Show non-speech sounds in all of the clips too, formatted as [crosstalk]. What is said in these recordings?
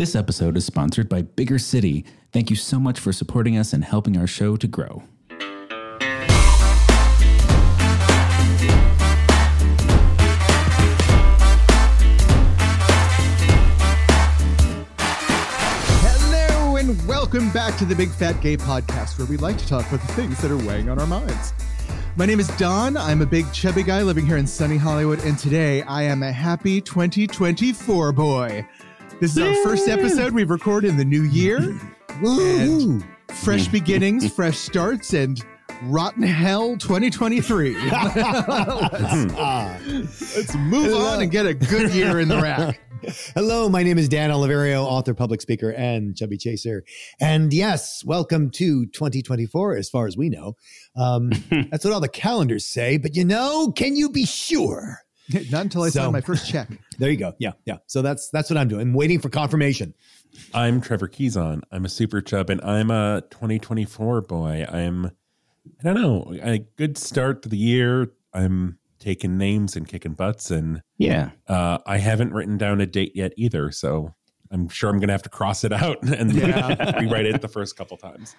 This episode is sponsored by Bigger City. Thank you so much for supporting us and helping our show to grow. Hello and welcome back to the Big Fat Gay Podcast, where we like to talk about the things that are weighing on our minds. My name is Don. I'm a big chubby guy living here in sunny Hollywood, and today I am a happy 2024 boy. This is our first episode we've recorded in the new year. [laughs] and fresh beginnings, fresh starts, and rotten hell 2023. let's, [laughs] let's move on and get a good year in the rack. [laughs] Hello, my name is Dan Oliverio, author, public speaker, and chubby chaser. And yes, welcome to 2024, as far as we know. Um, that's what all the calendars say. But you know, can you be sure? Not until I So- sign my first check. There you go. Yeah, yeah. So that's that's what I'm doing. I'm waiting for confirmation. I'm Trevor Keyson. I'm a super chub and I'm a 2024 boy. I'm, I don't know, a good start to the year. I'm taking names and kicking butts, and Yeah. uh, I haven't written down a date yet either. So I'm sure I'm going to have to cross it out [laughs] and yeah. rewrite it the first couple times.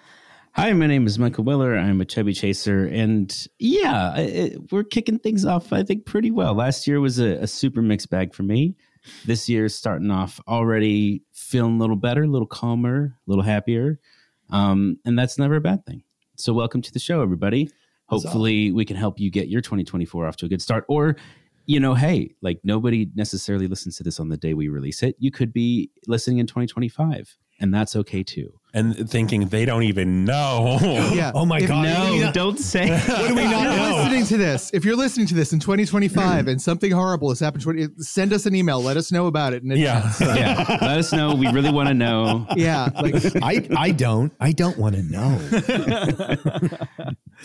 Hi, my name is Michael Willer. I'm a chubby chaser. And yeah, it, we're kicking things off, I think, pretty well. Last year was a, a super mixed bag for me. This year's starting off already feeling a little better, a little calmer, a little happier. Um, and that's never a bad thing. So, welcome to the show, everybody. Hopefully, we can help you get your 2024 off to a good start. Or, you know, hey, like nobody necessarily listens to this on the day we release it. You could be listening in 2025, and that's okay too. And thinking they don't even know. [laughs] Yeah. Oh my If- God. No, Yeah. [laughs] don't say. What do we If not you're know? listening to this, if you're listening to this in 2025 and something horrible has happened, 20, send us an email. Let us know about it. in yeah. advance. [laughs] yeah, let us know. We really want to know. yeah. Like, I I don't I don't want to know.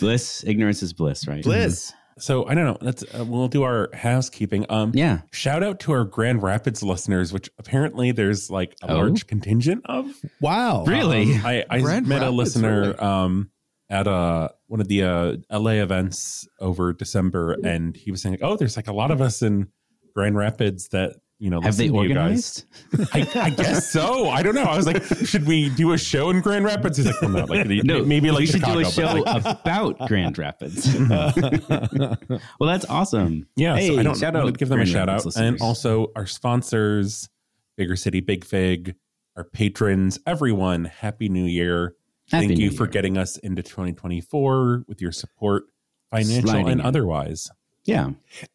Bliss, ignorance is bliss, right? Bliss. So I don't know. Let's uh, we'll do our housekeeping. Um, Yeah. Shout out to our Grand Rapids listeners, which apparently there's like a Oh. large contingent of. Wow. Really? Um, I, I Grand met a listener really? um, at a, one of the uh, LA events over December, and he was saying, "Oh, there's like a lot of us in Grand Rapids that you know Have they listen to you organized? [laughs] I, I guess so. I don't know. I was like, "Should we do a show in Grand Rapids?" He's like, "Well, no, like No, maybe like we should Chicago." do a show like, [laughs] about Grand Rapids. [laughs] well, that's awesome. Yeah, Hey, so I don't shout out give them a shout Rapids out, and also our sponsors, Bigger City Big Fig, our patrons, everyone. Happy New Year! Happy Thank New you for getting us into 2024 with your support, financial Sliding and in. otherwise. Yeah.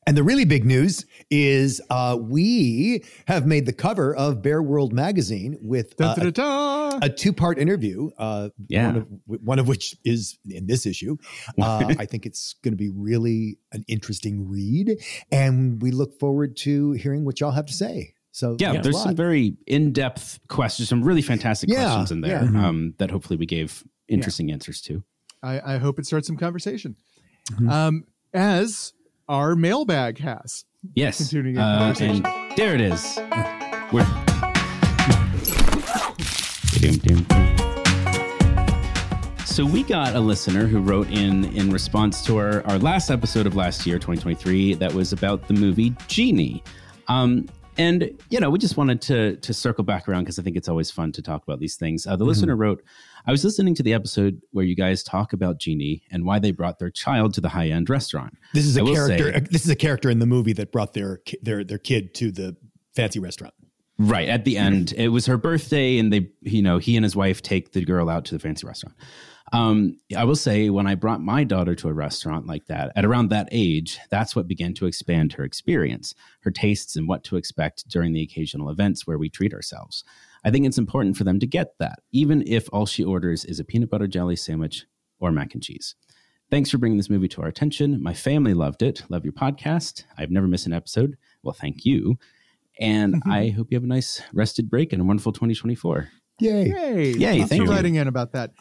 And the really big news is uh, we have made the cover of Bear World magazine with da, uh, da, da, da. a two-part interview. Uh, Yeah. one of, one of which is in this issue. Uh, [laughs] I think it's going to be really an interesting read, and we look forward to hearing what y'all have to say. So Yeah, there's some very in-depth questions, some really fantastic Yeah, questions in there yeah. um, that hopefully we gave interesting answers to. I, I hope it starts some conversation. Mm-hmm. Um, as our mailbag has. Yes. Uh, and there it is. We're. So we got a listener who wrote in in response to our, our last episode of last year, 2023, that was about the movie Genie. Um, and you know, we just wanted to to circle back around because I think it's always fun to talk about these things. Uh, the listener wrote, "I was listening to the episode where you guys talk about Genie and why they brought their child to the high end restaurant. This is I a character. say- this is a character in the movie that brought their their their kid to the fancy restaurant. Right at the end, it was her birthday, and they, you know, he and his wife take the girl out to the fancy restaurant. Um, I will say, when I brought my daughter to a restaurant like that, at around that age, that's what began to expand her experience, her tastes, and what to expect during the occasional events where we treat ourselves. I think it's important for them to get that, even if all she orders is a peanut butter jelly sandwich or mac and cheese. Thanks for bringing this movie to our attention. My family loved it. Love your podcast. I've never missed an episode. Well, thank you. And [laughs] I hope you have a nice rested break and a wonderful 2024. Yay! Yay. Yay, Thanks thank for you. writing in about that.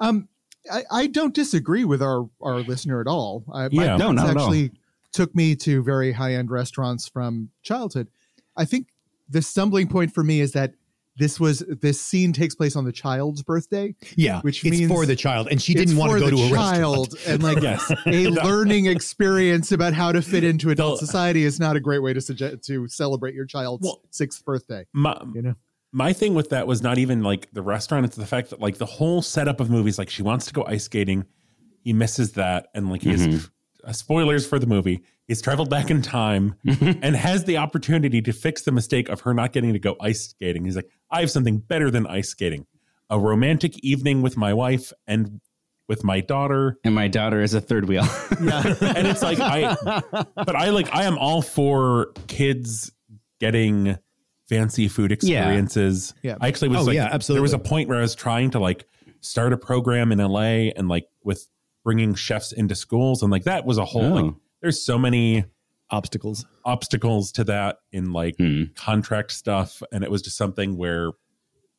Um, I, I don't disagree with our, our listener at all. I, my Yeah. No, parents not at all. actually took me to very high end restaurants from childhood. I think the stumbling point for me is that this was this scene takes place on the child's birthday. Yeah, Which it's means for the child, and she didn't want to go the to a child, restaurant. and like [laughs] Yes. a [laughs] learning experience about how to fit into adult They'll- society is not a great way to suggest to celebrate your child's Well- sixth birthday. My, You know, my thing with that was not even like the restaurant it's the fact that like the whole setup of movies like she wants to go ice skating he misses that and like he has uh, spoilers for the movie he's traveled back in time [laughs] and has the opportunity to fix the mistake of her not getting to go ice skating he's like i have something better than ice skating a romantic evening with my wife and with my daughter And my daughter is a third wheel. [laughs] [laughs] and it's like I, but I like I am all for kids getting fancy food experiences. Yeah. I actually was Oh, like, yeah, There was a point where I was trying to like start a program in LA and like with bringing chefs into schools and like that was a whole like. Oh. There's so many Obstacles. obstacles to that in like Hmm. contract stuff, and it was just something where.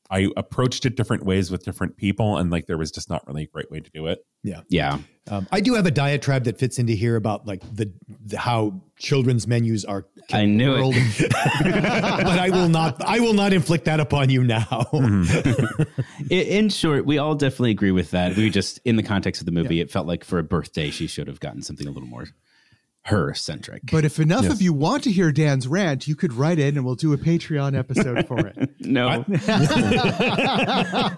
I approached it different ways with different people, and like there was just not really a great way to do it. yeah. Um, I do have a diatribe that fits into here about like the, the how children's menus are. I knew it. [laughs] but I will not. I will not inflict that upon you now. [laughs] I- In short, we all definitely agree with that. We just, in the context of the movie, it felt like for a birthday, she should have gotten something a little more her centric. But if enough Yes. of you want to hear Dan's rant, you could write in and we'll do a Patreon episode for it. [laughs] no,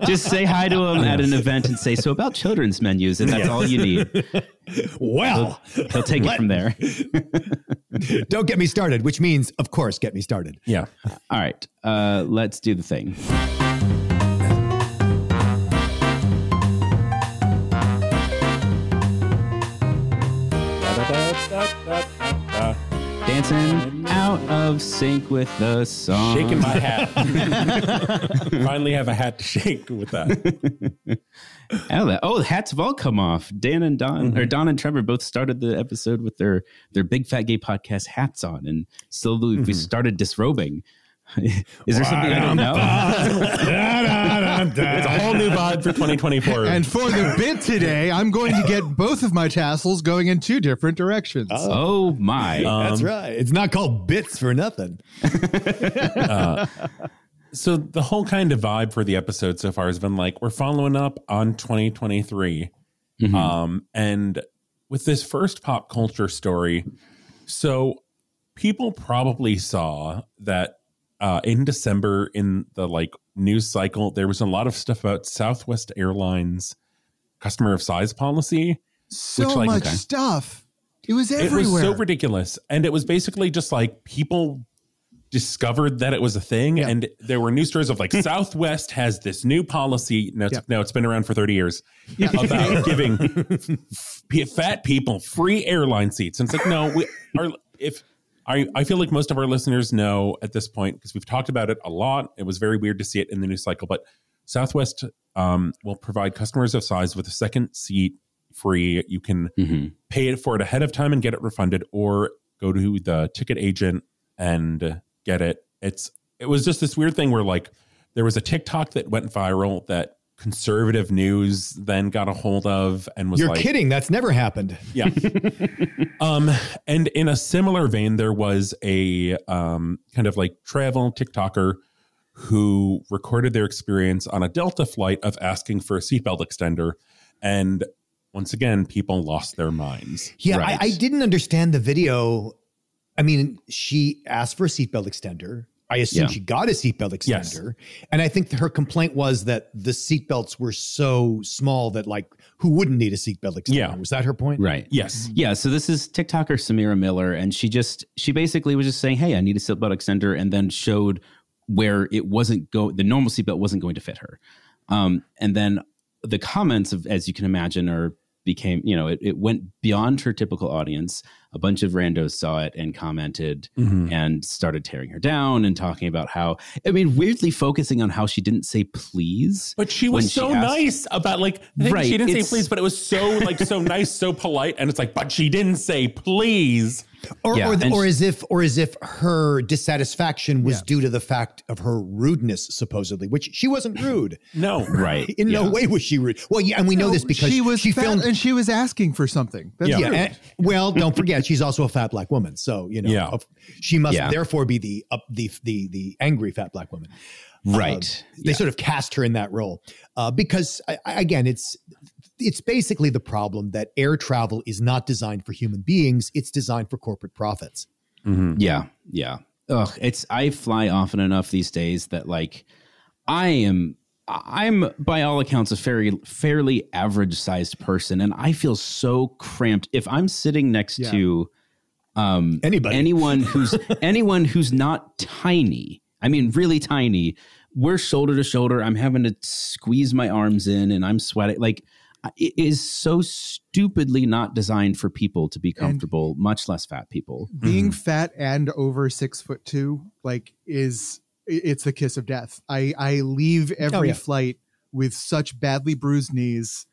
just say hi to him at an event and say, "So about children's menus," and that's all you need. [laughs] well, He'll take it from there. [laughs] don't get me started. Which means, of course, get me started. Yeah. All right, uh, let's do the thing. Dancing out of sync with the song. shaking my hat. [laughs] Finally, have a hat to shake with that. [laughs] Oh, that, oh, the hats have all come off. Dan and Don, Mm-hmm. or Don and Trevor, both started the episode with their their big fat gay podcast hats on, and slowly Mm-hmm. we started disrobing. [laughs] Is there something I don't know? [laughs] It's a whole new vibe for 2024. And for the bit today, I'm going to get both of my tassels going in two different directions. oh my! That's right. It's not called bits for nothing. [laughs] so the whole kind of vibe for the episode so far has been like we're following up on 2023 Mhm. um and with this first pop culture story so people probably saw that uh in december in the like news cycle there was a lot of stuff about southwest airlines customer of size policy so which, like, much okay. stuff. It was it everywhere. was so ridiculous and it was basically just like people discovered that it was a thing Yeah. and there were news stories of like [laughs] southwest has this new policy no it's, Yeah. it's been around for 30 years [laughs] about [laughs] giving f- fat people free airline seats and it's like no we are if I, I feel like most of our listeners know at this point because we've talked about it a lot. It was very weird to see it in the news cycle, but Southwest um, will provide customers of size with a second seat free. You can Mhm. pay it for it ahead of time and get it refunded, or go to the ticket agent and get it. It's it was just this weird thing where like there was a TikTok that went viral that conservative news then got a hold of and was You're like kidding. That's never happened. yeah. [laughs] um, and in a similar vein, there was a um, kind of like travel TikToker who recorded their experience on a Delta flight of asking for a seatbelt extender. And once again, people lost their minds. Yeah, Right. I, I didn't understand the video. I mean, she asked for a seatbelt extender. I assume Yeah. she got a seatbelt Yes. extender. And I think her complaint was that the seatbelts were so small that, like, who wouldn't need a seatbelt extender? Yeah. Was that her point? Right. Yes. Yeah, so this is TikToker Samira Miller, and she just she basically was just saying, "Hey, I need a seatbelt extender," and then showed where it wasn't go the normal seatbelt wasn't going to fit her, um, and then the comments of as you can imagine are became you know it, it went beyond her typical audience. A bunch of randos saw it and commented Mhm. and started tearing her down and talking about how I mean weirdly focusing on how she didn't say please. But she was she so asked- nice about like Right, she didn't say please, but it was so like so nice, so polite, and it's like, but she didn't say please. Or, Yeah, or, and or as if, or as if her dissatisfaction was Yeah. due to the fact of her rudeness, supposedly, which she wasn't rude. [laughs] No, [laughs] Right. In no way was she rude. Well, yeah, and we know this because she was she fat filmed. and she was asking for something. That's Yeah. yeah, and- well, don't forget she's also a fat black woman, so you know, Yeah. she must Yeah. therefore be the up the the the angry fat black woman. Right. Uh, they sort of cast her in that role uh, because I, I- again, it's it's basically the problem that air travel is not designed for human beings; it's designed for corporate profits. Mhm. Yeah, yeah. Ugh, it's I fly often enough these days that like I am I'm by all accounts a fairly fairly average sized person, and I feel so cramped if I'm sitting next Yeah. to um, Anybody. anyone who's [laughs] anyone who's not tiny. I mean, really tiny. We're shoulder to shoulder. I'm having to squeeze my arms in, and I'm sweating. Like it is so stupidly not designed for people to be comfortable, much less fat people. being fat and over six foot two like is it's the kiss of death i i leave every yeah. flight with such badly bruised knees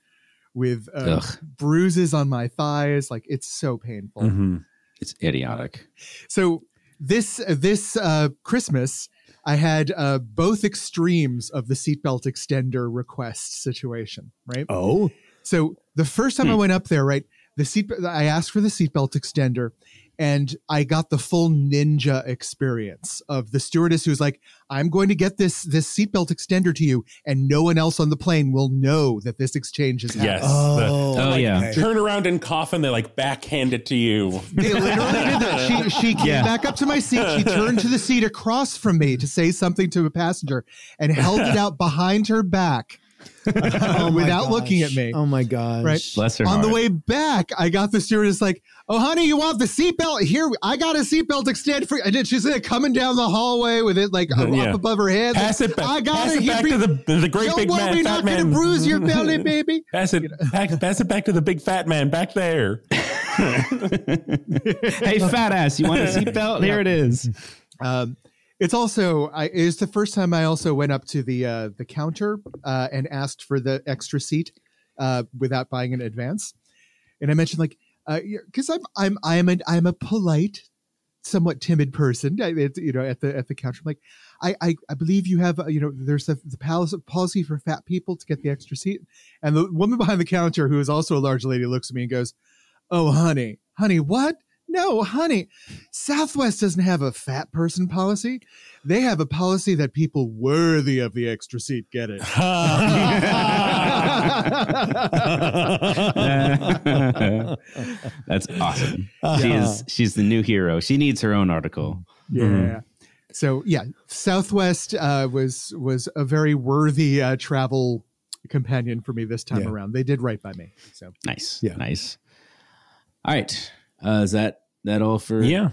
with uh, bruises on my thighs like it's so painful Mhm. It's idiotic. so this this uh christmas i had uh both extremes of the seatbelt extender request situation right? Oh, So the first time I went up there, right, the seat I asked for the seatbelt extender, and I got the full ninja experience of the stewardess who's like, "I'm going to get this this seatbelt extender to you, and no one else on the plane will know that this exchange is happening." Yes. oh, Oh, yeah. Turn around and cough, and they like backhand it to you. They literally did that. She [laughs] she came Yeah. back up to my seat. She turned to the seat across from me to say something to a passenger, and held it out behind her back Oh [laughs] my without looking at me. Oh my god! Right. Bless her on the way back, I got the stewardess like, "Oh, honey, you want the seatbelt? Here, I got a seatbelt extend for." you." And then she's like coming down the hallway with it like up- [laughs] Yeah. up above her head. Pass like, it back. I got pass it. it back to the the great Don't big worry, man, not gonna bruise your [laughs] belly, baby. Pass it, pass, pass it back to the big fat man back there. hey, fat ass, you want a seatbelt? Here it is. Um, it's also I, it's the first time I also went up to the uh, the counter uh, and asked for the extra seat uh, without buying in advance, and I mentioned like because I'm I'm I'm a I'm a polite, somewhat timid person. I, you know, at the at the counter, I'm like I I, I believe you have uh, you know there's the, policy policy for fat people to get the extra seat, and the woman behind the counter who is also a large lady looks at me and goes, "Oh, honey, honey, what?" No, honey, Southwest doesn't have a fat person policy. They have a policy that people worthy of the extra seat get it. [laughs] That's awesome. She is she's the new hero. She needs her own article. yeah. So yeah, Southwest uh, was was a very worthy uh, travel companion for me this time Yeah. around. They did right by me. So Nice. Yeah. Nice. All right. Uh, is that that all for Yeah.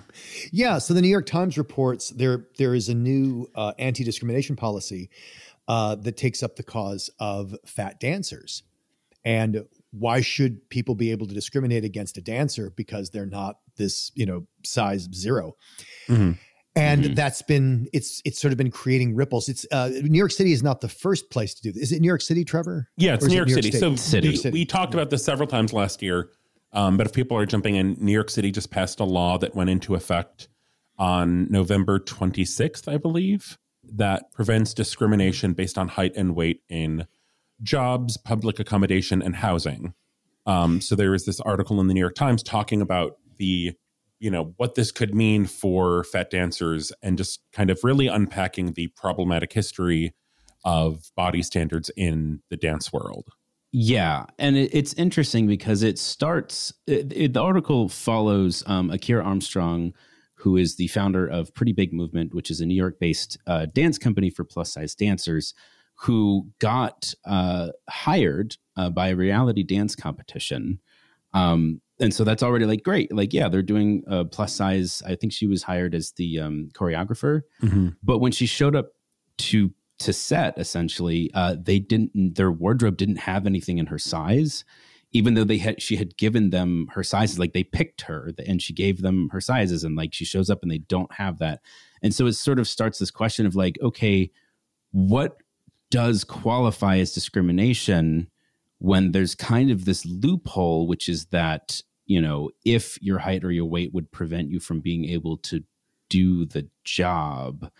Yeah. So the New York Times reports there there is a new uh, anti discrimination policy uh, that takes up the cause of fat dancers, and why should people be able to discriminate against a dancer because they're not this you know size 0 Mhm. And Mhm. that's been it's it's sort of been creating ripples. It's uh, New York City is not the first place to do this. Is it New York City, Trevor? Yeah, it's New it York New York City. State? So City. We, we talked about this several times last year. Um, but if people are jumping in, New York City just passed a law that went into effect on November 26th, I believe, that prevents discrimination based on height and weight in jobs, public accommodation, and housing. Um, so there is this article in the New York Times talking about the, you know, what this could mean for fat dancers and just kind of really unpacking the problematic history of body standards in the dance world. Yeah, and it, it's interesting because it starts. It, it- the article follows um, Akira Armstrong, who is the founder of Pretty Big Movement, which is a New York-based uh, dance company for plus-size dancers, who got uh, hired uh, by a reality dance competition. Um, and so that's already like great. Like, yeah, they're doing uh, plus size. I think she was hired as the um, choreographer. But when she showed up to to set, essentially, uh, they didn't. Their wardrobe didn't have anything in her size, even though they had. She had given them her sizes. Like they picked her, and she gave them her sizes, and like she shows up and they don't have that. And so it sort of starts this question of like, okay, what does qualify as discrimination when there's kind of this loophole, which is that you know if your height or your weight would prevent you from being able to do the job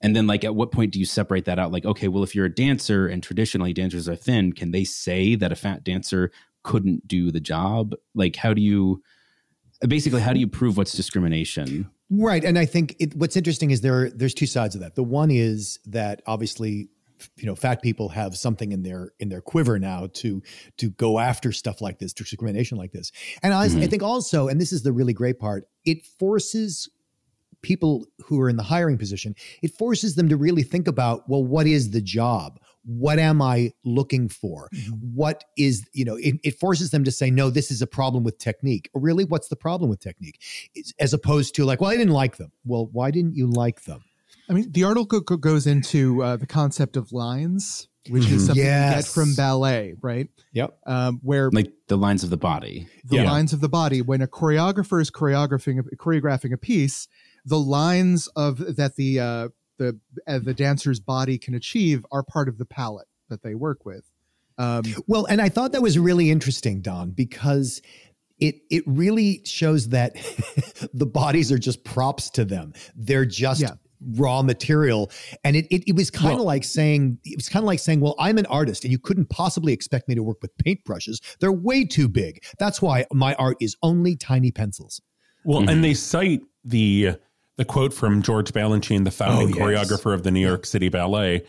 and then like at what point do you separate that out like okay well if you're a dancer and traditionally dancers are thin can they say that a fat dancer couldn't do the job like how do you basically how do you prove what's discrimination Right, and I think it, what's interesting is there there's two sides of that. The one is that obviously, you know, fat people have something in their in their quiver now to to go after stuff like this, discrimination like this. And I, I mm-hmm. think also, and this is the really great part, it forces people who are in the hiring position, it forces them to really think about, well, what is the job? What am I looking for? Mm-hmm. What is, you know, it, it forces them to say, no, this is a problem with technique. Or really, what's the problem with technique? As opposed to like, well, I didn't like them. Well, why didn't you like them? I mean, the article goes into uh, the concept of lines, which is Mhm. something you get from ballet, right? Yep. Um, where like the lines of the body. the Yeah. lines of the body, when a choreographer is choreographing choreographing a piece, the lines of that the uh, the uh, the dancer's body can achieve are part of the palette that they work with. Um, Well, and I thought that was really interesting, Don, because it it really shows that [laughs] the bodies are just props to them. They're just Yeah. raw material. And it it, it was kind of Well- like saying it was kind of like saying, Well, I'm an artist and you couldn't possibly expect me to work with paintbrushes. They're way too big. That's why my art is only tiny pencils. Well, Mhm. and they cite the the quote from George Balanchine, the founding Oh, yes. choreographer of the New York City Ballet,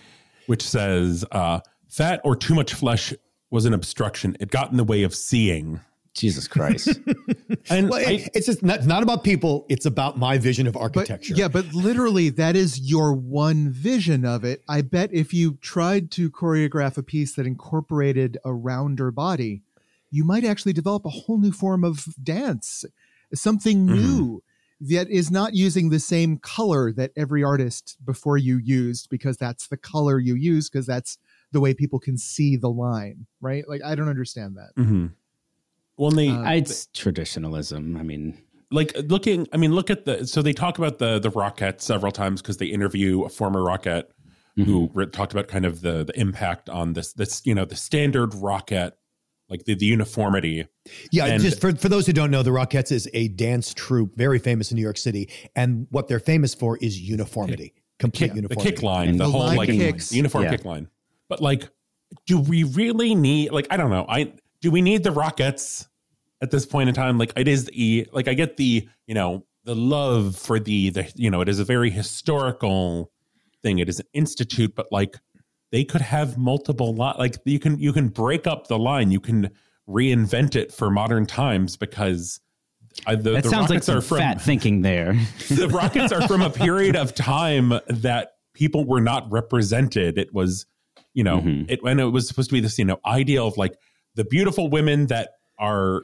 which says, uh, "Fat or too much flesh was an obstruction. It got in the way of seeing." Jesus Christ. [laughs] And Well, I, it's just not, not about people, it's about my vision of but architecture. yeah, but literally that is your one vision of it. I bet if you tried to choreograph a piece that incorporated a rounder body, you might actually develop a whole new form of dance, something Mhm. new that is not using the same color that every artist before you used because that's the color you use because that's the way people can see the line, right? Like I don't understand that. Mm-hmm. well, and they Uh, it's traditionalism. I mean, like looking. I mean, look at the. So they talk about the the Rockette several times because they interview a former Rockette who Mm-hmm. re- talked about kind of the the impact on this this you know the standard Rockette, like the the uniformity. Yeah, And- just for, for those who don't know, the Rockettes is a dance troupe, very famous in New York City, and what they're famous for is uniformity, complete kick, the kick line, And the, the whole line like kicks. uniform Yeah. kick line. But like, do we really need like I don't know. I do we need the Rockettes at this point in time? Like it is the like I get the you know the love for the the you know it is a very historical thing. It is an institute, but like they could have multiple lot like you can you can break up the line. You can reinvent it for modern times because. I, the, that the sounds like Rockets some are from fat thinking there. [laughs] [laughs] the Rockettes are from a period of time that people were not represented. It was, you know, Mhm. it when it was supposed to be this, you know, ideal of like the beautiful women that are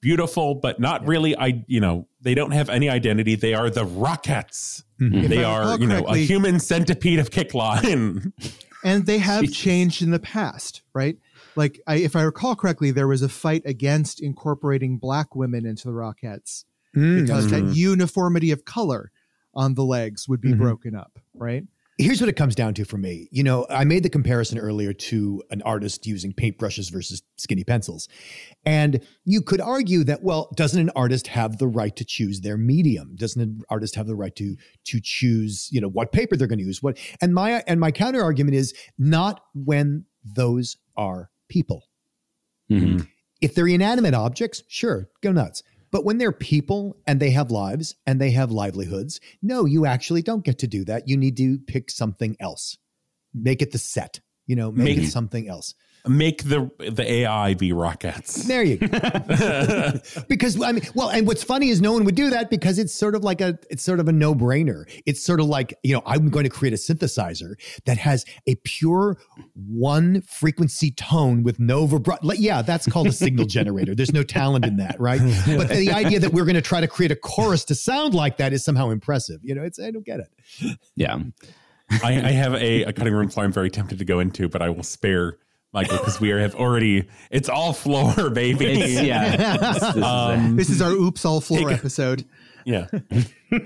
beautiful, but not really. I, you know, they don't have any identity. They are the Rockettes. Mhm. They I are, you know, a human centipede of kickline. [laughs] and they have changed in the past, right? Like, I, if I recall correctly, there was a fight against incorporating black women into the Rockettes Mm, because that uniformity of color on the legs would be Mhm. broken up, right? Here's what it comes down to for me. You know, I made the comparison earlier to an artist using paintbrushes versus skinny pencils. And you could argue that, well, doesn't an artist have the right to choose their medium? Doesn't an artist have the right to to choose, you know, what paper they're going to use? What and my and my counter argument is not when those are people. Mhm. If they're inanimate objects, sure, go nuts. But when they're people and they have lives and they have livelihoods, no, you actually don't get to do that. You need to pick something else. Make it the set, you know, make, Make- it something else. Make the the AI be Rockettes. There you go. [laughs] because I mean, well, and what's funny is no one would do that because it's sort of like a it's sort of a no-brainer. It's sort of like, you know, I'm going to create a synthesizer that has a pure one frequency tone with no vibrato. Yeah, that's called a signal [laughs] generator. There's no talent in that, right? [laughs] But the idea that we're going to try to create a chorus to sound like that is somehow impressive. You know, it's I don't get it. Yeah. I, I have a, a cutting room floor I'm very tempted to go into, but I will spare Michael because we are, have already. It's all floor, [laughs] baby. It's, yeah. This- [laughs] this is Um, This is our Oops All Floor Take episode. Yeah.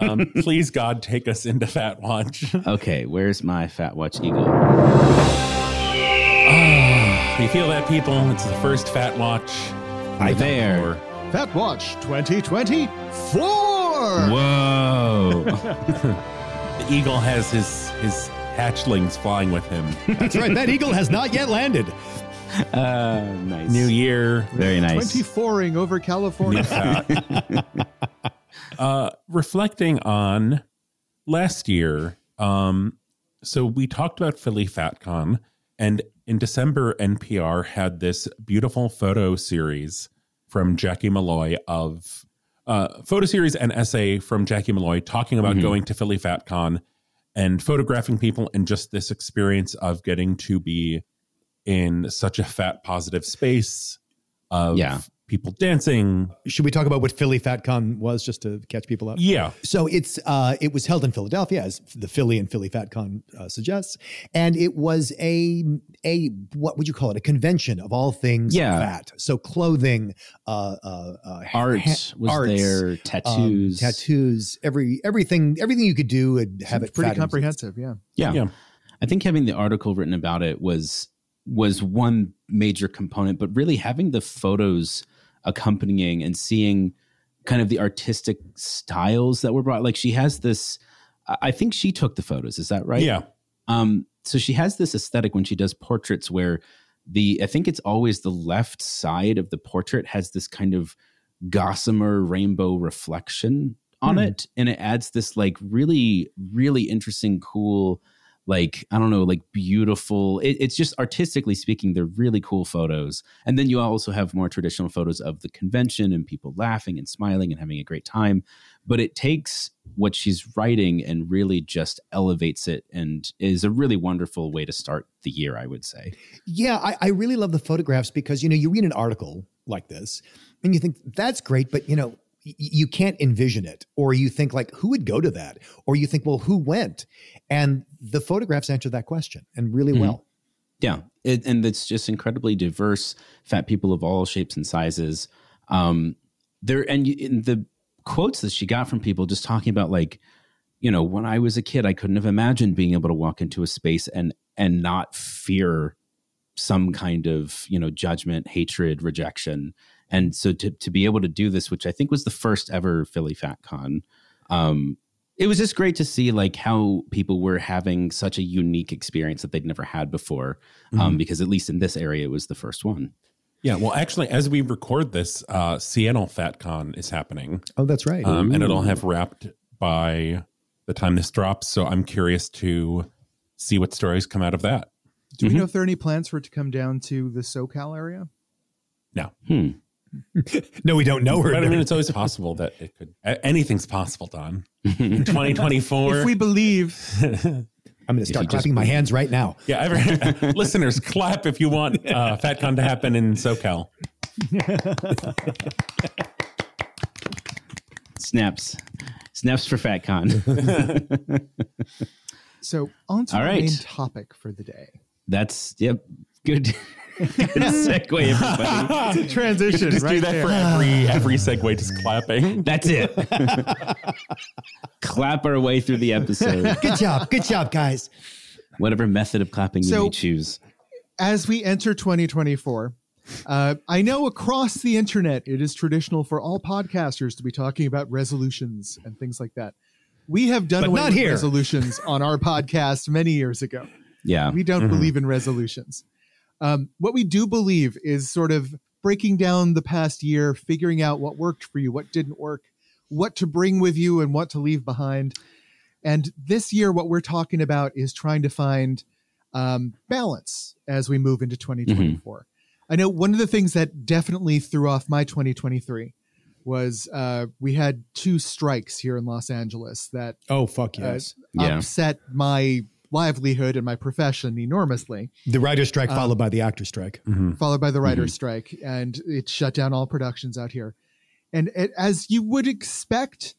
Um, please, God, take us into Fat Watch. okay, where's my Fat Watch Eagle? you feel that, people? It's the first Fat Watch. Right there. Or- Fat Watch 2024. Whoa. [laughs] The eagle has his his hatchlings flying with him. That's right. That eagle has not yet landed. uh, [laughs] nice. New year, Very nice. 24ing over California. fat. [laughs] uh, reflecting on last year, um, so we talked about Philly FatCon, and in December, NPR had this beautiful photo series from Jackie Molloy of uh, photo series and essay from Jackie Molloy talking about Mhm. going to Philly FatCon and photographing people and just this experience of getting to be in such a fat positive space of Yeah. People dancing. Should we talk about what Philly FatCon was just to catch people up? Yeah. So it's uh, it was held in Philadelphia, as the Philly and Philly FatCon uh, suggests, and it was a a what would you call it? A convention of all things Yeah. fat. So clothing, uh, uh, uh, Art ha- was arts, there, um, tattoos. tattoos, every everything everything you could do and have Seems it pretty fat comprehensive. Yeah. Yeah. Yeah. I think having the article written about it was was one major component, but really having the photos accompanying and seeing kind of the artistic styles that were brought. Like she has this, I think she took the photos. Is that right? Yeah. Um, so she has this aesthetic when she does portraits where the I think it's always the left side of the portrait has this kind of gossamer rainbow reflection on Hmm. it, and it adds this like really really interesting, cool. Like I don't know, like beautiful. It, it's just artistically speaking, they're really cool photos. And then you also have more traditional photos of the convention and people laughing and smiling and having a great time but it takes what she's writing and really just elevates it and is a really wonderful way to start the year i would say Yeah, I, I really love the photographs because you know you read an article like this and you think that's great, but you know you can't envision it, or you think like who would go to that, or you think well who went, and the photographs answer that question and really Mhm. well. yeah. It, and it's just incredibly diverse fat people of all shapes and sizes. Um there and you, in the quotes that she got from people just talking about like you know when i was a kid i couldn't have imagined being able to walk into a space and and not fear some kind of you know judgment hatred rejection and so to, to be able to do this which i think was the first ever philly fatcon um it was just great to see like how people were having such a unique experience that they'd never had before um, because at least in this area it was the first one Yeah. Well, actually, as we record this, uh, Seattle FatCon is happening. Oh, that's right. um, and it'll have wrapped by the time this drops. So I'm curious to see what stories come out of that. Do Mm-hmm. we know if there are any plans for it to come down to the SoCal area? No, hmm. [laughs] no, we don't know her. but I mean, it's always possible that it could. Anything's possible, Don. In [laughs] 2024. If we believe, [laughs] I'm going to start you just clapping my hands right now. yeah, ever, listeners, clap if you want uh, FatCon to happen in SoCal. snaps snaps for fatcon so on to All the right. main topic for the day. that's yep good good segue everybody Transition, Just right do that there. for every every segue, just clapping. that's it clap our way through the episode Good job. Good job, guys. whatever method of clapping you may choose as we enter 2024, uh, I know across the internet it is traditional for all podcasters to be talking about resolutions and things like that. We have done But away not with here. resolutions on our podcast many years ago. yeah We don't Mhm. believe in resolutions. Um, what we do believe is sort of breaking down the past year, figuring out what worked for you, what didn't work, what to bring with you, and what to leave behind. And this year, what we're talking about is trying to find um, balance as we move into 2024. I know one of the things that definitely threw off my 2023 was uh, we had two strikes here in Los Angeles that Oh, fuck uh, yes. Yeah. upset my livelihood and my profession enormously, the writer strike um, followed by the actor strike. Mhm. followed by the writer's strike, and it shut down all productions out here. And it, as you would expect,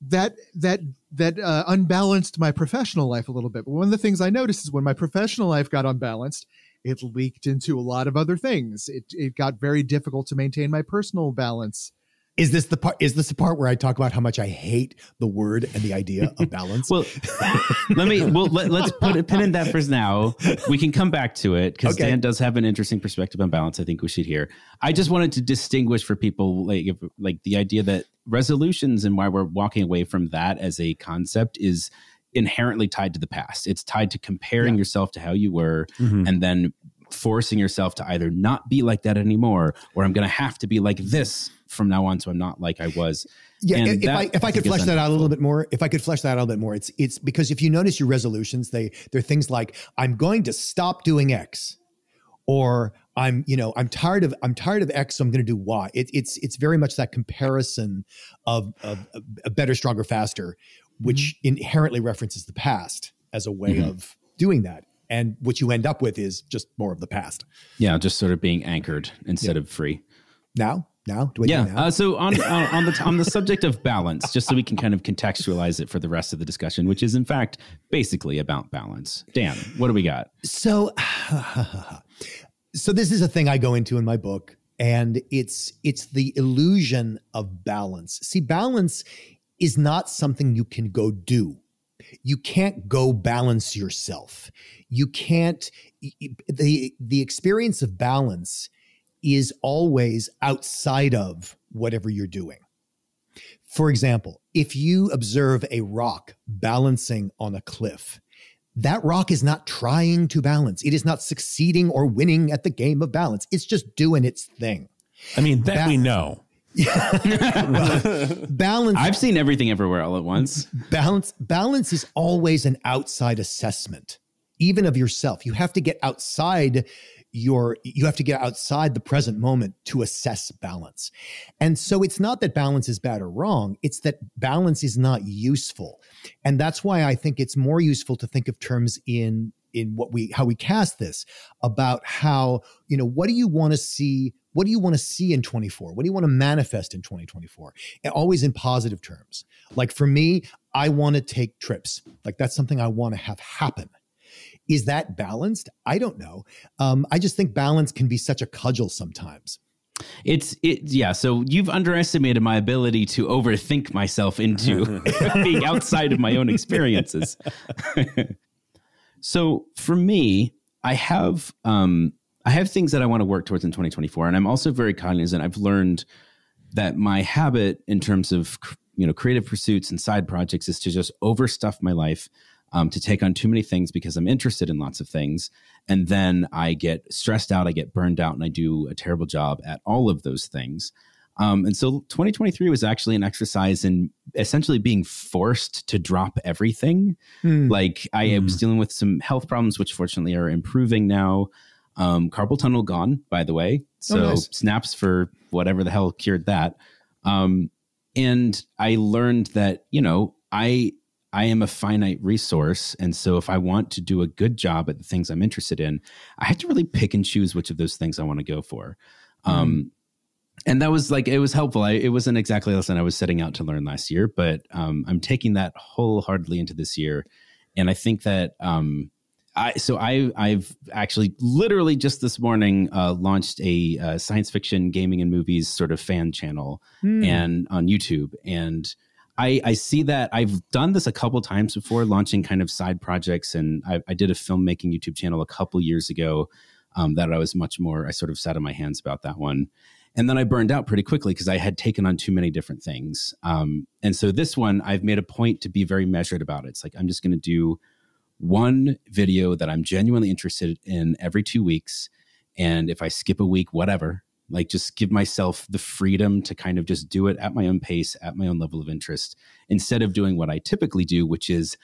that that that uh, unbalanced my professional life a little bit. But one of the things I noticed is when my professional life got unbalanced, it leaked into a lot of other things. It it got very difficult to maintain my personal balance. Is this the part? Is this the part where I talk about how much I hate the word and the idea of [laughs] balance? well [laughs] let me well let, let's put a pin in that for now we can come back to it because Okay. dan does have an interesting perspective on balance i think we should hear i just wanted to distinguish for people like if, like the idea that resolutions and why we're walking away from that as a concept is inherently tied to the past it's tied to comparing yourself to how you were Mhm. and then forcing yourself to either not be like that anymore or i'm going to have to be like this from now on so i'm not like i was yeah, and if that, I if I I could flesh that out a little bit more, if I could flesh that out a little bit more, it's it's because if you notice your resolutions, they they're things like I'm going to stop doing X, or I'm, you know, I'm tired of I'm tired of X, so I'm going to do Y. It, it's it's very much that comparison of, of, better, stronger, faster, which mm-hmm. inherently references the past as a way mm-hmm. of doing that. And what you end up with is just more of the past. Yeah, just sort of being anchored instead yeah. of free. Now, now, do I yeah. Uh, so on [laughs] uh, on the on the subject of balance, just so we can kind of contextualize it for the rest of the discussion, which is in fact basically about balance. Dan, what do we got? So, [laughs] so this is a thing I go into in my book, and it's it's the illusion of balance. See, balance is not something you can go do. You can't go balance yourself. You can't the the experience of balance is always outside of whatever you're doing. For example, if you observe a rock balancing on a cliff, that rock is not trying to balance. It is not succeeding or winning at the game of balance. It's just doing its thing. I mean, that we know. Well, [laughs] balance. I've seen everything everywhere all at once. Balance. Balance is always an outside assessment, even of yourself. You have to get outside your you have to get outside the present moment to assess balance. And so it's not that balance is bad or wrong, it's that balance is not useful. And that's why I think it's more useful to think of terms in in what we how we cast this about how, you know, what do you want to see what do you want to see in 24? What do you want to manifest in 2024? And always in positive terms. Like for me, I want to take trips. Like that's something I want to have happen. Is that balanced? I don't know. Um, I just think balance can be such a cudgel sometimes. It's it yeah. So you've underestimated my ability to overthink myself into [laughs] [laughs] being outside of my own experiences. [laughs] so for me, I have um I have things that I want to work towards in 2024, and I'm also very cognizant. I've learned that my habit in terms of you know creative pursuits and side projects is to just overstuff my life um, to take on too many things because I'm interested in lots of things. And then I get stressed out, I get burned out, and I do a terrible job at all of those things. Um, and so 2023 was actually an exercise in essentially being forced to drop everything. Mm. Like I mm. was dealing with some health problems, which fortunately are improving now. Um, carpal tunnel gone, by the way. Oh, so oh, nice. snaps for whatever the hell cured that. Um, and I learned that, you know, I I am a finite resource. And so if I want to do a good job at the things I'm interested in, I have to really pick and choose which of those things I want to go for. Mm. Um, and that was like, it was helpful. I, it wasn't exactly a lesson I was setting out to learn last year, but um, I'm taking that wholeheartedly into this year. And I think that, um, I, so I, I've actually literally just this morning uh, launched a uh, science fiction gaming and movies sort of fan channel mm. and on YouTube. And I, I see that I've done this a couple times before, launching kind of side projects, and I, I did a filmmaking YouTube channel a couple years ago um, that I was much more. I sort of sat on my hands about that one, and then I burned out pretty quickly because I had taken on too many different things. Um, and so this one, I've made a point to be very measured about it. It's like I'm just going to do one video that I'm genuinely interested in every two weeks, and if I skip a week, whatever like just give myself the freedom to kind of just do it at my own pace at my own level of interest instead of doing what i typically do which is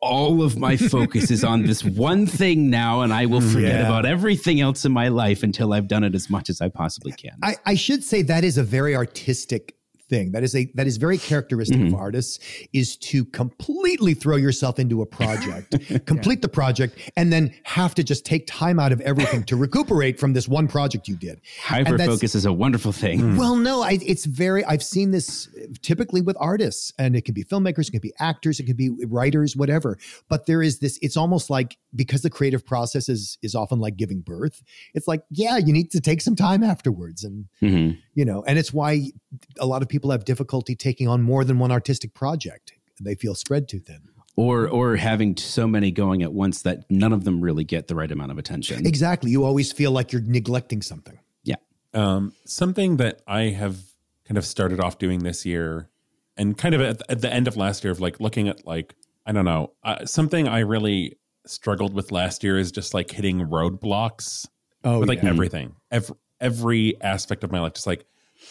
all of my focus is on this [laughs] one thing now and i will forget yeah. about everything else in my life until i've done it as much as i possibly can I, I should say that is a very artistic thing that is a that is very characteristic mm-hmm. of artists is to completely throw yourself into a project [laughs] complete yeah. the project and then have to just take time out of everything to recuperate from this one project you did hyper focus is a wonderful thing mm. well no I, it's very i've seen this typically with artists and it can be filmmakers it can be actors it can be writers whatever but there is this it's almost like because the creative process is is often like giving birth it's like yeah you need to take some time afterwards and mm-hmm. you know and it's why a lot of people have difficulty taking on more than one artistic project. They feel spread too thin. Or, or having so many going at once that none of them really get the right amount of attention. Exactly. You always feel like you're neglecting something. Yeah. Um, something that I have kind of started off doing this year and kind of at, at the end of last year of like looking at like, I don't know, uh, something I really struggled with last year is just like hitting roadblocks oh, with like yeah. everything, every, every aspect of my life. Just like,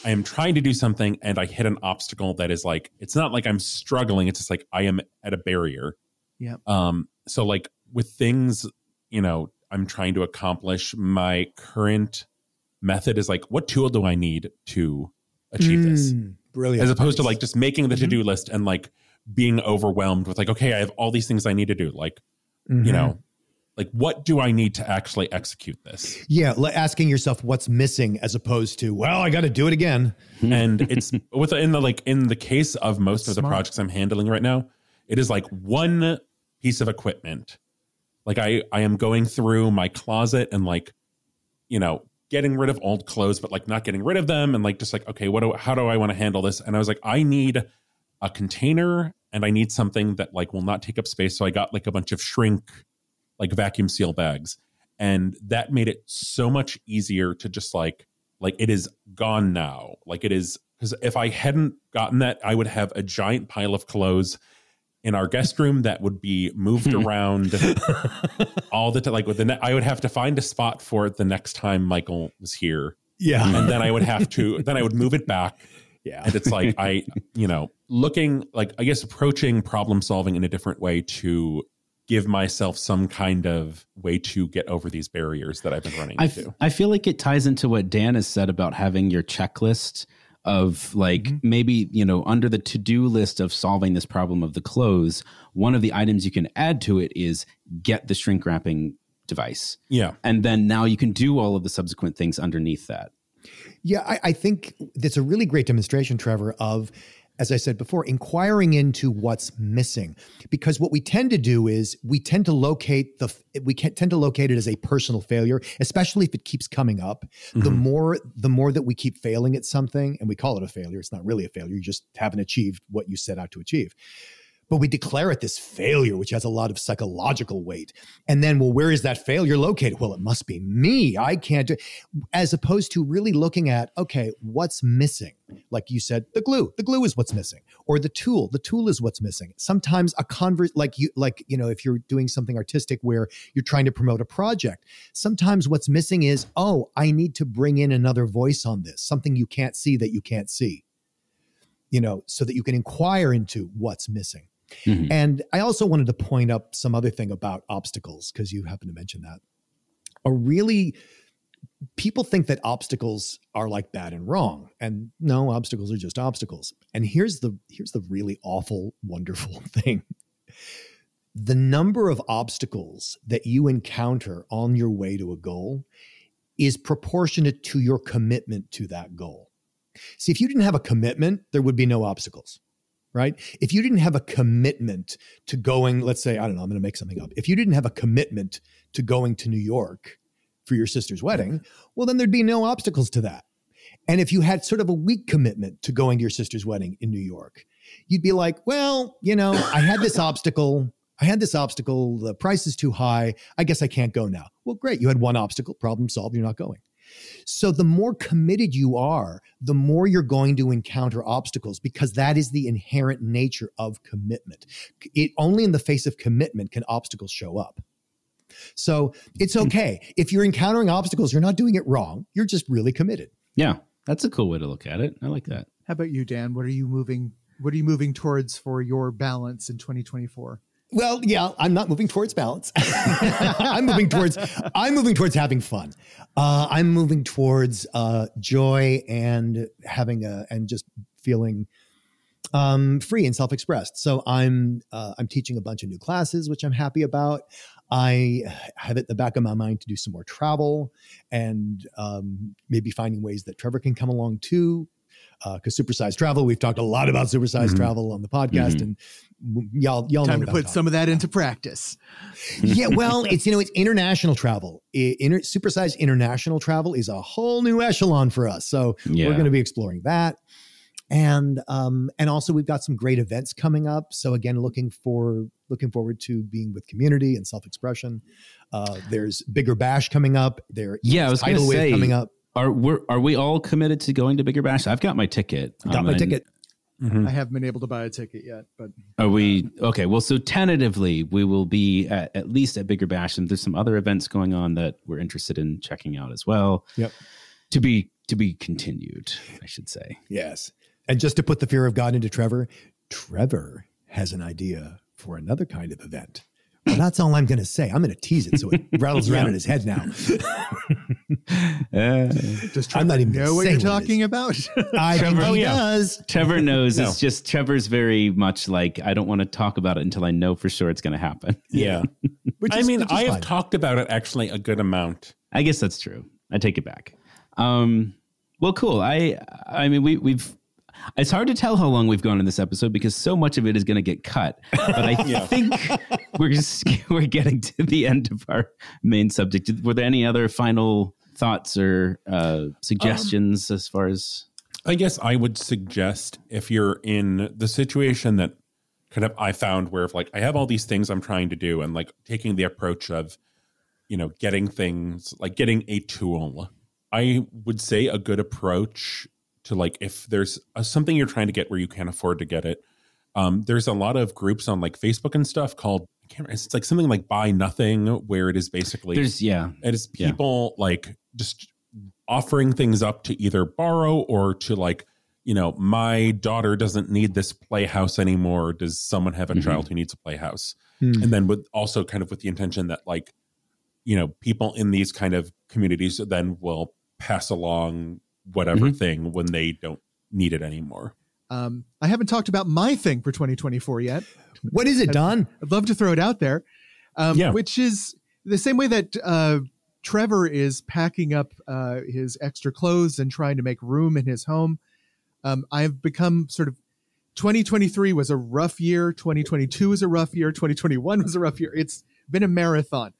I am trying to do something and I hit an obstacle that is like it's not like I'm struggling. It's just like I am at a barrier. Yeah. Um. So like with things, you know, I'm trying to accomplish. My current method is like, what tool do I need to achieve this? Mm, brilliant. As opposed to like just making the to do list and like being overwhelmed with like, okay, I have all these things I need to do. Like, Mhm. you know, like what do I need to actually execute this? Yeah, like asking yourself what's missing as opposed to, well, I got to do it again. [laughs] and it's with in the like in the case of most of the projects I'm handling right now, it is like one piece of equipment. Like I I am going through my closet and like you know getting rid of old clothes, but like not getting rid of them and like just like okay, what do how do I want to handle this? And I was like, I need a container and I need something that like will not take up space. So I got like a bunch of shrink like vacuum seal bags. And that made it so much easier to just like like it is gone now. Like it is because if I hadn't gotten that, I would have a giant pile of clothes in our guest room that would be moved hmm. around [laughs] all the time. Like with the, ne- I would have to find a spot for it the next time Michael was here, Yeah. and then I would have to, then I would move it back. [laughs] Yeah. And it's like I, you know, looking like I guess approaching problem solving in a different way to give myself some kind of way to get over these barriers that I've been running I, f- into. I feel like it ties into what Dan has said about having your checklist of like mm-hmm. maybe you know under the to-do list of solving this problem of the clothes one of the items you can add to it is get the shrink wrapping device Yeah. and then now you can do all of the subsequent things underneath that Yeah, I, I think that's a really great demonstration, Trevor, of, as I said before, inquiring into what's missing. Because what we tend to do is we tend to locate the we can, tend to locate it as a personal failure, especially if it keeps coming up. The Mhm. more the more that we keep failing at something, and we call it a failure, it's not really a failure. You just haven't achieved what you set out to achieve. But we declare it this failure, which has a lot of psychological weight. And then, well, where is that failure located? Well, it must be me. I can't do as opposed to really looking at, okay, what's missing? Like you said, the glue. The glue is what's missing. Or the tool. The tool is what's missing. Sometimes a convert like you like, you know, if you're doing something artistic where you're trying to promote a project, sometimes what's missing is, oh, I need to bring in another voice on this, something you can't see that you can't see. You know, so that you can inquire into what's missing. Mhm. And I also wanted to point up some other thing about obstacles because you happen to mention that. A really people think that obstacles are like bad and wrong and no obstacles are just obstacles and here's the here's the really awful wonderful [laughs] thing the number of obstacles that you encounter on your way to a goal is proportionate to your commitment to that goal see if you didn't have a commitment there would be no obstacles right? If you didn't have a commitment to going let's say i don't know i'm going to make something up. If you didn't have a commitment to going to new york for your sister's wedding well then there'd be no obstacles to that. And if you had sort of a weak commitment to going to your sister's wedding in new york you'd be like well you know i had this obstacle. I had this obstacle. The price is too high. I guess i can't go now. Well great. You had one obstacle. Problem solved. You're not going so the more committed you are, the more you're going to encounter obstacles because that is the inherent nature of commitment. It only in the face of commitment can obstacles show up. So it's hmm. okay. If you're encountering obstacles, you're not doing it wrong. You're just really committed. yeah that's a cool way to look at it i like that How about you, Dan? What are you moving? What are you moving towards for your balance in 2024? Well, yeah, I'm not moving towards balance. [laughs] I'm moving towards I'm moving towards having fun. Uh, I'm moving towards uh, joy and having a and just feeling um, free and self-expressed. So I'm uh, I'm teaching a bunch of new classes, which I'm happy about. I have it in the back of my mind to do some more travel and um, maybe finding ways that Trevor can come along too. Because supersized travel, we've talked a lot about supersized Mhm. travel on the podcast, Mhm. and y'all y'all Time know to put some of that into practice. yeah, well, it's you know, it's international travel. I- Inter, supersized international travel is a whole new echelon for us. So yeah we're going to be exploring that, and um, and also we've got some great events coming up. So again, looking for looking forward to being with community and self expression. Uh, there's bigger bash coming up. There, Yeah, I was gonna tidal wave say, coming up. Are we are we all committed to going to bigger bash i've got my ticket Got Um, my and ticket. Mhm. I haven't been able to buy a ticket yet, but Are we okay? Well, so tentatively, we will be at, at least at Bigger Bash, and there's some other events going on that we're interested in checking out as well. Yep. To be to be continued, I should say. Yes, and just to put the fear of God into Trevor, Trevor has an idea for another kind of event. Well, that's all I'm going to say. I'm going to tease it so it [laughs] rattles around in his head now. [laughs] Uh, Does I'm not even know what you're talking is. about? [laughs] I think Trevor- he Oh, yeah. does. Trevor knows. No. It's just Trevor's very much like I don't want to talk about it until I know for sure it's going to happen. Yeah. Which I mean, which is I have fine. talked about it actually a good amount. I guess that's true. I take it back. Um, well, cool. I I mean, we we've. It's hard to tell how long we've gone in this episode because so much of it is going to get cut. But I [laughs] think we're just, [laughs] we're getting to the end of our main subject. Were there any other final thoughts or uh, suggestions as far as? I guess I would suggest if you're in the situation that kind of I found where if like I have all these things I'm trying to do and like taking the approach of, you know, getting things like getting a tool, I would say a good approach to like if there's a, something you're trying to get where you can't afford to get it. Um, there's a lot of groups on like Facebook and stuff called I can't remember, it's like something like buy nothing where it is basically There's yeah, it is Yeah. people like just offering things up to either borrow or to like, you know, my daughter doesn't need this playhouse anymore. Does someone have a Mhm. child who needs a playhouse? Hmm. And then with also kind of with the intention that like, you know, people in these kind of communities then will pass along whatever Mhm. thing when they don't need it anymore. um, I haven't talked about my thing for 2024 yet. What is it, Don? I'd love to throw it out there. Um, Yeah. Which is the same way that uh, Trevor is packing up uh, his extra clothes and trying to make room in his home. Um, I've become sort of 2023 was a rough year. 2022 was a rough year. 2021 was a rough year. It's been a marathon.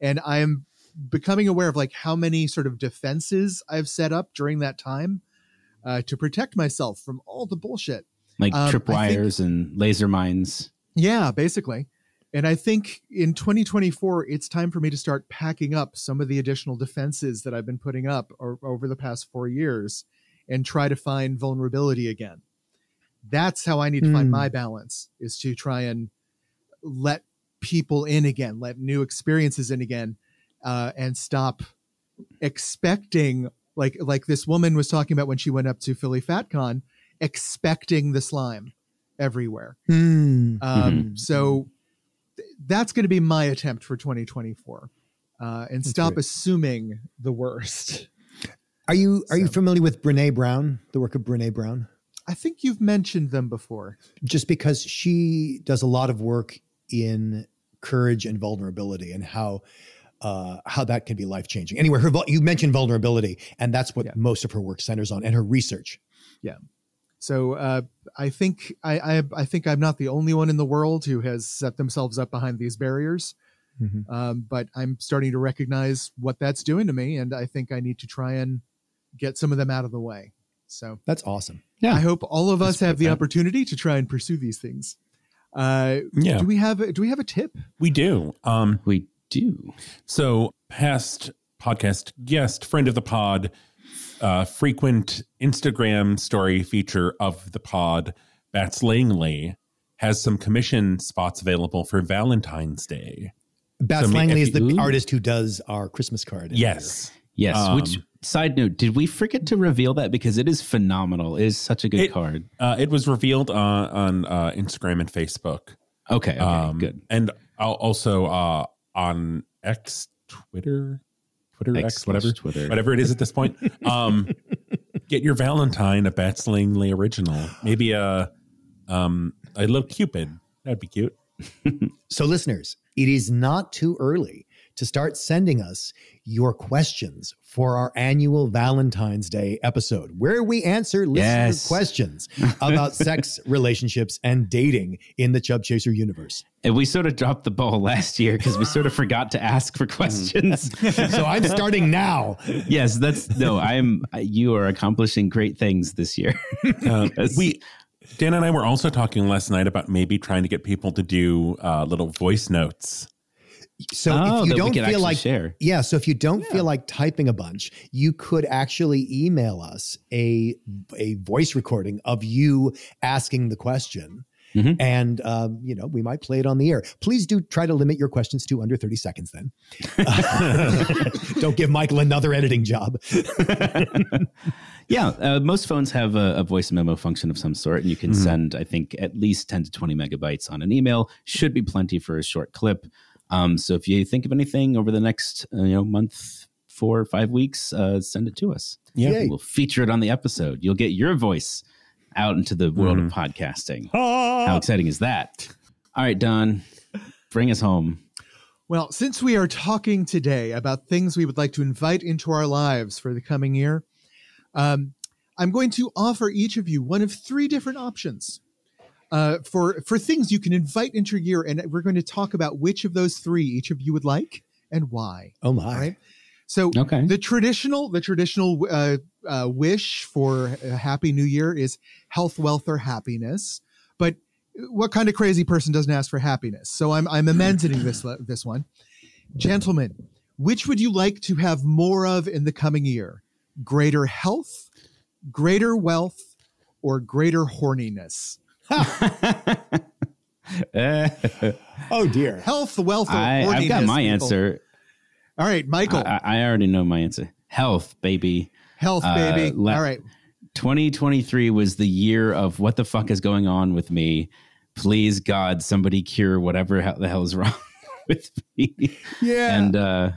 And I am becoming aware of like how many sort of defenses I've set up during that time uh, to protect myself from all the bullshit. like Um, I think- tripwires and laser mines. Yeah, basically. And I think in 2024, it's time for me to start packing up some of the additional defenses that I've been putting up or, over the past four years and try to find vulnerability again. That's how I need to find Hmm. my balance is to try and let people in again, let new experiences in again, uh, and stop expecting like like this woman was talking about when she went up to Philly FatCon, expecting the slime everywhere. Hmm. Um, So th- that's going to be my attempt for 2024, uh, and stop great. assuming the worst. Are you are you familiar with Brene Brown, the work of Brene Brown? I think you've mentioned them before. Just because she does a lot of work in courage and vulnerability and how uh, how that can be life changing. Anyway, her you mentioned vulnerability, and that's what Yeah. most of her work centers on, and her research. Yeah. So uh, I think I, I I think I'm not the only one in the world who has set themselves up behind these barriers. Mhm. Um, but I'm starting to recognize what that's doing to me, and I think I need to try and get some of them out of the way. So That's awesome. Yeah. I hope all of us Let's have the that- opportunity to try and pursue these things. Uh, Yeah, Do we have do we have a tip? we do. Um, We do. So, past podcast guest, friend of the pod, uh, frequent Instagram story feature of the pod, Bats Langley, has some commission spots available for Valentine's Day. Bats So, Langley is the you- artist who does our Christmas card. every Yes. Yes. Um, which side note? Did we forget to reveal that because it is phenomenal? It is such a good It- card. Uh, it was revealed on, on uh, Instagram and Facebook. Okay. Okay. Um, good. And al- also uh, on X, Twitter, Twitter, X, X whatever. Twitter. whatever it is at this point. Um, [laughs] get your Valentine a Bats Langley original. Maybe a um, a little Cupid. That'd be cute. [laughs] So, listeners, it is not too early to start sending us your questions for our annual Valentine's Day episode, where we answer listener Yes. questions [laughs] about sex, relationships, and dating in the Chub Chaser universe. And we sort of dropped the ball last year because we sort of forgot to ask for questions. [laughs] So, I'm starting now. yes, that's no. I'm. You are accomplishing great things this year. [laughs] Uh, we Dan and I were also talking last night about maybe trying to get people to do uh, little voice notes. So, Oh, if you don't feel like share. Yeah. So if you don't feel like typing a bunch, you could actually email us a a voice recording of you asking the question. Mhm. And um, you know we might play it on the air. Please do try to limit your questions to under thirty seconds. Then, [laughs] don't give Michael another editing job. [laughs] Yeah, uh, most phones have a, a voice memo function of some sort, and you can Mhm. send, I think, at least 10 to 20 megabytes on an email. Should be plenty for a short clip. Um, so if you think of anything over the next uh, you know month, four or five weeks, uh, send it to us. Yeah. Yay. We'll feature it on the episode. You'll get your voice out into the world of podcasting. [laughs] How exciting is that? All right, Don, bring us home. Well, since we are talking today about things we would like to invite into our lives for the coming year, um, I'm going to offer each of you one of three different options uh, for for things you can invite into your year, and we're going to talk about which of those three each of you would like and why. Oh my. All right. So Okay. the traditional the traditional uh, uh, wish for a happy new year is health, wealth, or happiness. But what kind of crazy person doesn't ask for happiness? So I'm I'm amending this this one, gentlemen. Which would you like to have more of in the coming year? Greater health, greater wealth, or greater horniness? Oh dear. Health, wealth, I? I've got my people? answer. All right, Michael. I, I already know my answer. Health, baby. health, uh, baby. All right. 2023 was the year of what the fuck is going on with me. Please, God, somebody cure whatever hell- the hell is wrong [laughs] with me. Yeah. And uh,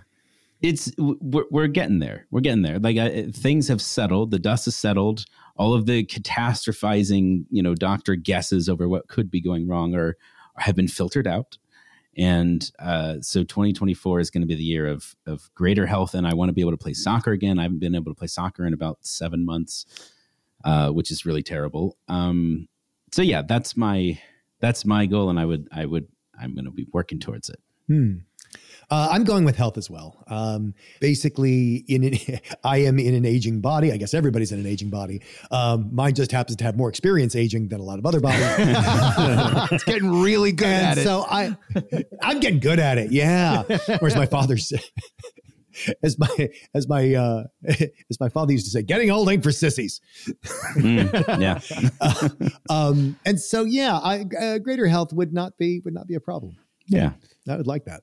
it's we're, we're getting there. We're getting there. Like I, things have settled. The dust has settled. All of the catastrophizing, you know, doctor guesses over what could be going wrong are have been filtered out. And uh, so 2024 is going to be the year of of greater health. And I want to be able to play soccer again. I haven't been able to play soccer in about seven months, uh, which is really terrible. Um, so yeah, that's my that's my goal, and I would I would I'm going to be working towards it. Hmm. Uh, I'm going with health as well. Um, basically, in an, [laughs] I am in an aging body. I guess everybody's in an aging body. Um, mine just happens to have more experience aging than a lot of other bodies. [laughs] it's getting really good and at it. so I, I'm getting good at it. Yeah. Whereas my father's, [laughs] as my as my uh, as my father used to say, getting old ain't for sissies. Mm, yeah, Um, and so yeah, I, uh, greater health would not be would not be a problem. yeah. I would like that.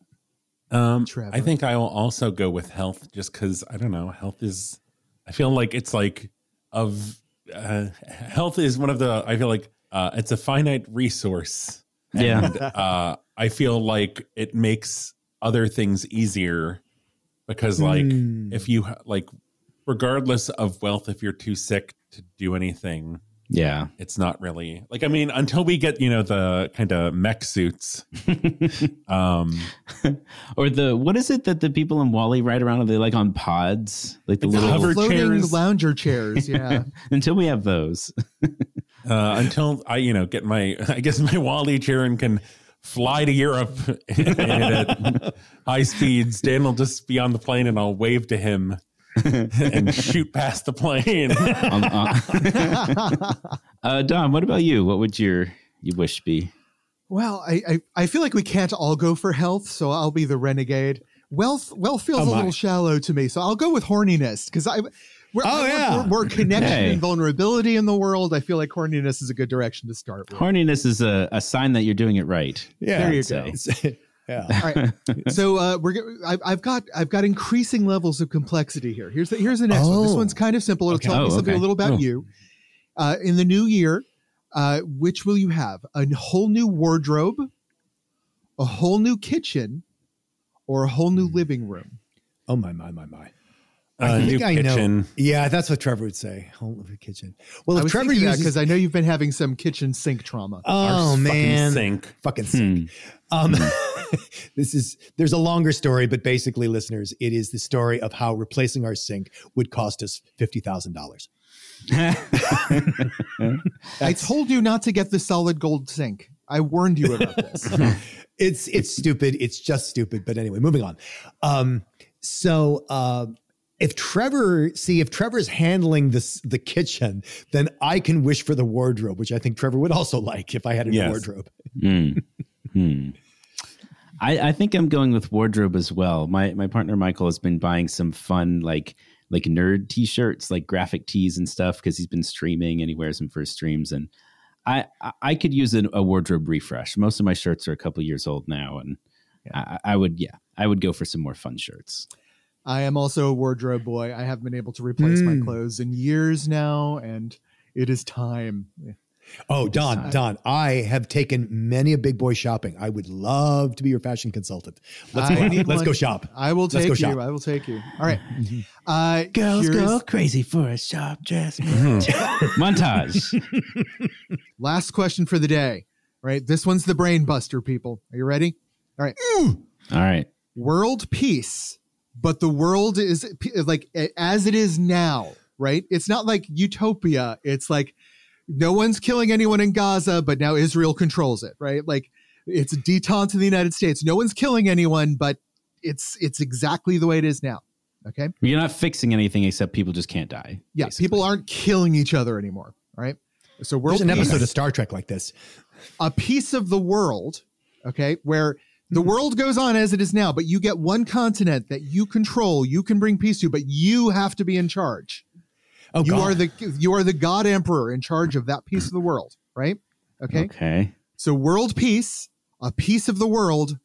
Um, Trevor. I think I will also go with health just because I don't know. Health is, I feel like it's like of uh, health is one of the. I feel like uh, it's a finite resource. Yeah. And, uh, I feel like it makes other things easier because, like, Hmm. if you like, regardless of wealth, if you're too sick to do anything, Yeah. it's not really like. I mean, until we get you know the kind of mech suits. [laughs] um, [laughs] Or the what is it that the people in WALL-E ride around? Are they like on pods, like the the little? hover- Floating chairs. lounger chairs. Yeah. [laughs] Until we have those, uh, until I, you know, get my, I guess my WALL-E chair and can fly to Europe and at high speeds. Dan will just be on the plane and I'll wave to him [laughs] and [laughs] shoot past the plane. [laughs] on, on- uh, Don, what about you? What would your you wish be? Well, I, I I feel like we can't all go for health, so I'll be the renegade. Wealth wealth feels Oh, a little shallow to me, so I'll go with horniness because I. We're, Oh, I yeah. more, more connection Hey. and vulnerability in the world. I feel like horniness is a good direction to start with. Horniness is a, a sign that you're doing it right. Yeah. There you go. say. Yeah. All right. [laughs] So uh, we're I've, I've got I've got increasing levels of complexity here. Here's the here's the next one. This Oh. one's kind of simple. It'll Okay. tell me Oh, something okay. a little about Oh. you. Uh, in the new year, uh, which will you have? A whole new wardrobe, a whole new kitchen, or a whole Hmm. new living room? Oh my my my my. Uh, new kitchen. know. Yeah, that's what Trevor would say. Whole of a kitchen. Well, I if Trevor uses, because I know you've been having some kitchen sink trauma. oh Our man, fucking sink. fucking sink. Um, [laughs] this is there's a longer story, but basically, listeners, it is the story of how replacing our sink would cost us fifty thousand dollars. I told you not to get the solid gold sink. I warned you about this. [laughs] It's it's stupid. It's just stupid. But anyway, moving on. Um, so uh, if Trevor see if Trevor's handling this the kitchen, then I can wish for the wardrobe, which I think Trevor would also like if I had a Yes. wardrobe. Hmm. Hmm. I, I think I'm going with wardrobe as well. My my partner Michael has been buying some fun like like nerd t-shirts, like graphic tees and stuff because he's been streaming and he wears them for his streams. And I I- I could use an, a wardrobe refresh. Most of my shirts are a couple years old now, and I, I would yeah I would go for some more fun shirts. I am also a wardrobe boy. I haven't been able to replace my Hmm. clothes in years now, and it is time. Oh, Don, uh, Don, I have taken many a big boy shopping. I would love to be your fashion consultant. Let's, I need let's go shop. I will take you. shop. I will take you. All right. Mm-hmm. Uh, Girls here's- go crazy for a sharp dress. Mm-hmm. [laughs] Montage. [laughs] Last question for the day. All right. This one's the brain buster, people. Are you ready? All right. All right. World peace, but the world is like as it is now, right? It's not like utopia. It's like no one's killing anyone in Gaza, but now Israel controls it, right? Like it's a detente in the United States. No one's killing anyone, but it's it's exactly the way it is now. Okay. You're not fixing anything except people just can't die. Yeah. basically. People aren't killing each other anymore. Right. So world There's an peace, episode of Star Trek like this. a piece of the world, okay, where the hmm. world goes on as it is now, but you get one continent that you control, you can bring peace to, but you have to be in charge. Oh, you God. are the you are the god emperor in charge of that piece of the world, right? Okay. Okay. So world peace, a piece of the world,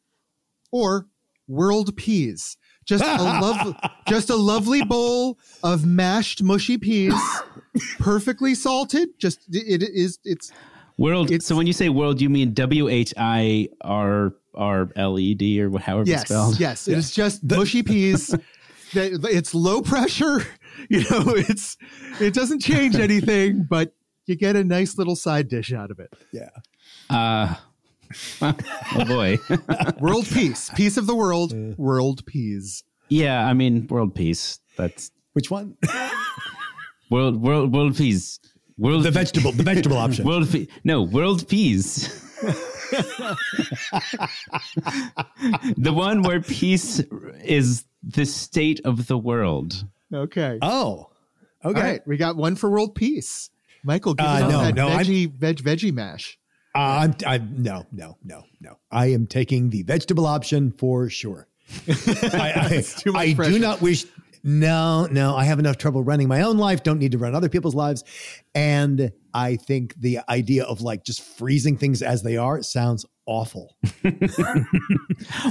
or world peas. Just a [laughs] love, just a lovely bowl of mashed mushy peas, [laughs] perfectly salted. Just it, is. It's World. It's- so when you say world, you mean W H I R R L E D or however it's yes, spelled. yes. It is just mushy peas. [laughs] That- It's low pressure. [laughs] You know, it's it doesn't change anything, [laughs] but you get a nice little side dish out of it. yeah. Uh, oh boy. [laughs] World peace, peace of the world, world peas. yeah. I mean, world peace. That's Which one? world. World. World peas. World. the vegetable, the vegetable option. World. Pe- no. World peas. the one where peace is the state of the world. Okay. oh, okay. All right, we got one for world peace. Michael, give Uh, no, that no, I'm- veggie veg veggie mash. Uh, I'm, I'm no, no, no, no. I am taking the vegetable option for sure. [laughs] I, I, I do not wish. No, no. I have enough trouble running my own life. Don't need to run other people's lives. And I think the idea of like just freezing things as they are sounds awful. [laughs]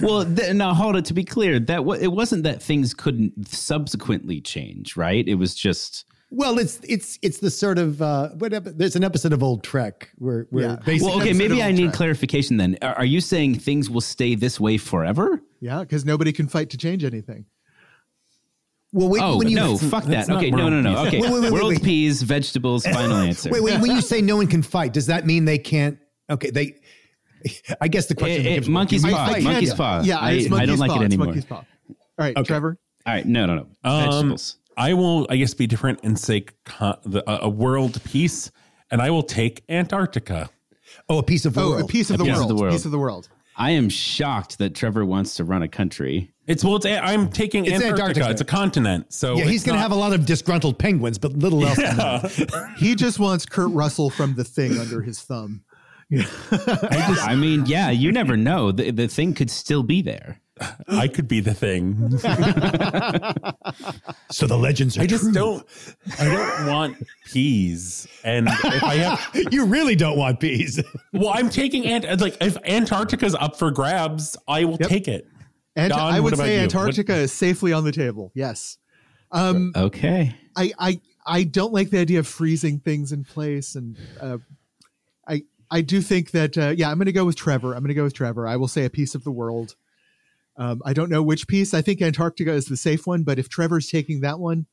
Well, th- now hold it. To be clear, that w- it wasn't that things couldn't subsequently change, right? It was just. Well, it's it's it's the sort of uh, whatever. There's an episode of Old Trek where where Yeah. basically Well, okay, maybe I need Trek. clarification then. Are, are you saying things will stay this way forever? Yeah, because nobody can fight to change anything. Well, wait, Oh when you no, fuck that. that's Okay, no, world no, no. peace. Okay, Wait, wait, wait, world wait. peas, vegetables. [laughs] Final answer. Wait, wait. When you say no one can fight, does that mean they can't? Okay, they. I guess the question. Eh, becomes, monkey's can we paw, fight? monkey's paw. Yeah, I, it's I don't like paw. it It's anymore. monkey's paw. All right, Okay. Trevor. All right, no, no, no. Um, Vegetables. I will, I guess, be different and say con- the, uh, a world peace, and I will take Antarctica. Oh, a piece of the Oh, world. a piece of the piece of world. the world. Piece of the world. I am shocked that Trevor wants to run a country. It's well, it's a- I'm taking It's Antarctica. Antarctica. It's a continent, so yeah, he's going to not- have a lot of disgruntled penguins, but little else. than that. [laughs] He just wants Kurt Russell from the thing under his thumb. I mean, yeah, you never know. The, the thing could still be there. I could be the thing. [laughs] So the legends are I just true. don't. I don't want peas, and if I have, [laughs] You really don't want peas. well, I'm taking Ant. Like if Antarctica's up for grabs, I will take it. And Don, I would say? Antarctica is safely on the table. Yes. Um, Okay. I, I I don't like the idea of freezing things in place, and uh, I I do think that uh, yeah, I'm going to go with Trevor. I'm going to go with Trevor. I will say a piece of the world. Um, I don't know which piece. I think Antarctica is the safe one, but if Trevor's taking that one,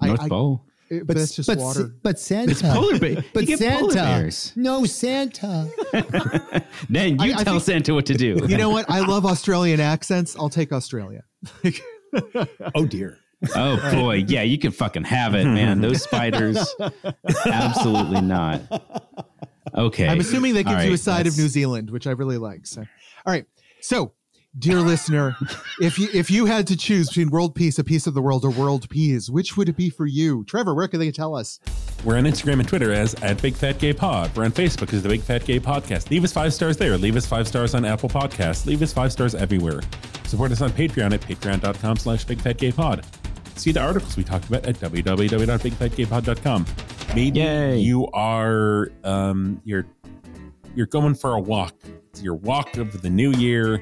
I- North I, Pole. it, but that's just but, water. But Santa. It's polar bear. [laughs] But you get Santa. polar bears. No, Santa. [laughs] Then you I- I tell think- Santa what to do. [laughs] You know what? I love Australian accents. I'll take Australia. Oh dear. Oh boy, yeah, you can fucking have it, man. Those spiders, absolutely not. Okay, I'm assuming that gives All you a right, side of New Zealand, which I really like. So, all right. So, dear listener, if you if you had to choose between world peace, a piece of the world, or world peas, which would it be for you, Trevor? Where can they tell us? We're on Instagram and Twitter as at Big Fat Gay Pod. We're on Facebook as the Big Fat Gay Podcast. Leave us five stars there. Leave us five stars on Apple Podcasts. Leave us five stars everywhere. Support us on Patreon at patreon.com slash Big Fat Gay Pod. See the articles we talked about at www.bigfatgaypod.com. Maybe Yay. you are um you're you're going for a walk. It's your walk of the new year.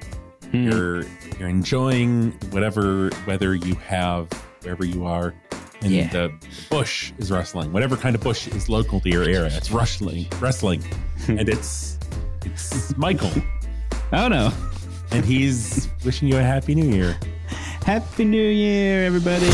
Hmm. You're you're enjoying whatever weather you have wherever you are. and Yeah. the bush is rustling. Whatever kind of bush is local to your area, it's rustling, rustling, hmm. and it's it's Michael, [laughs] Oh no. and he's wishing you a happy new year. Happy New Year, everybody.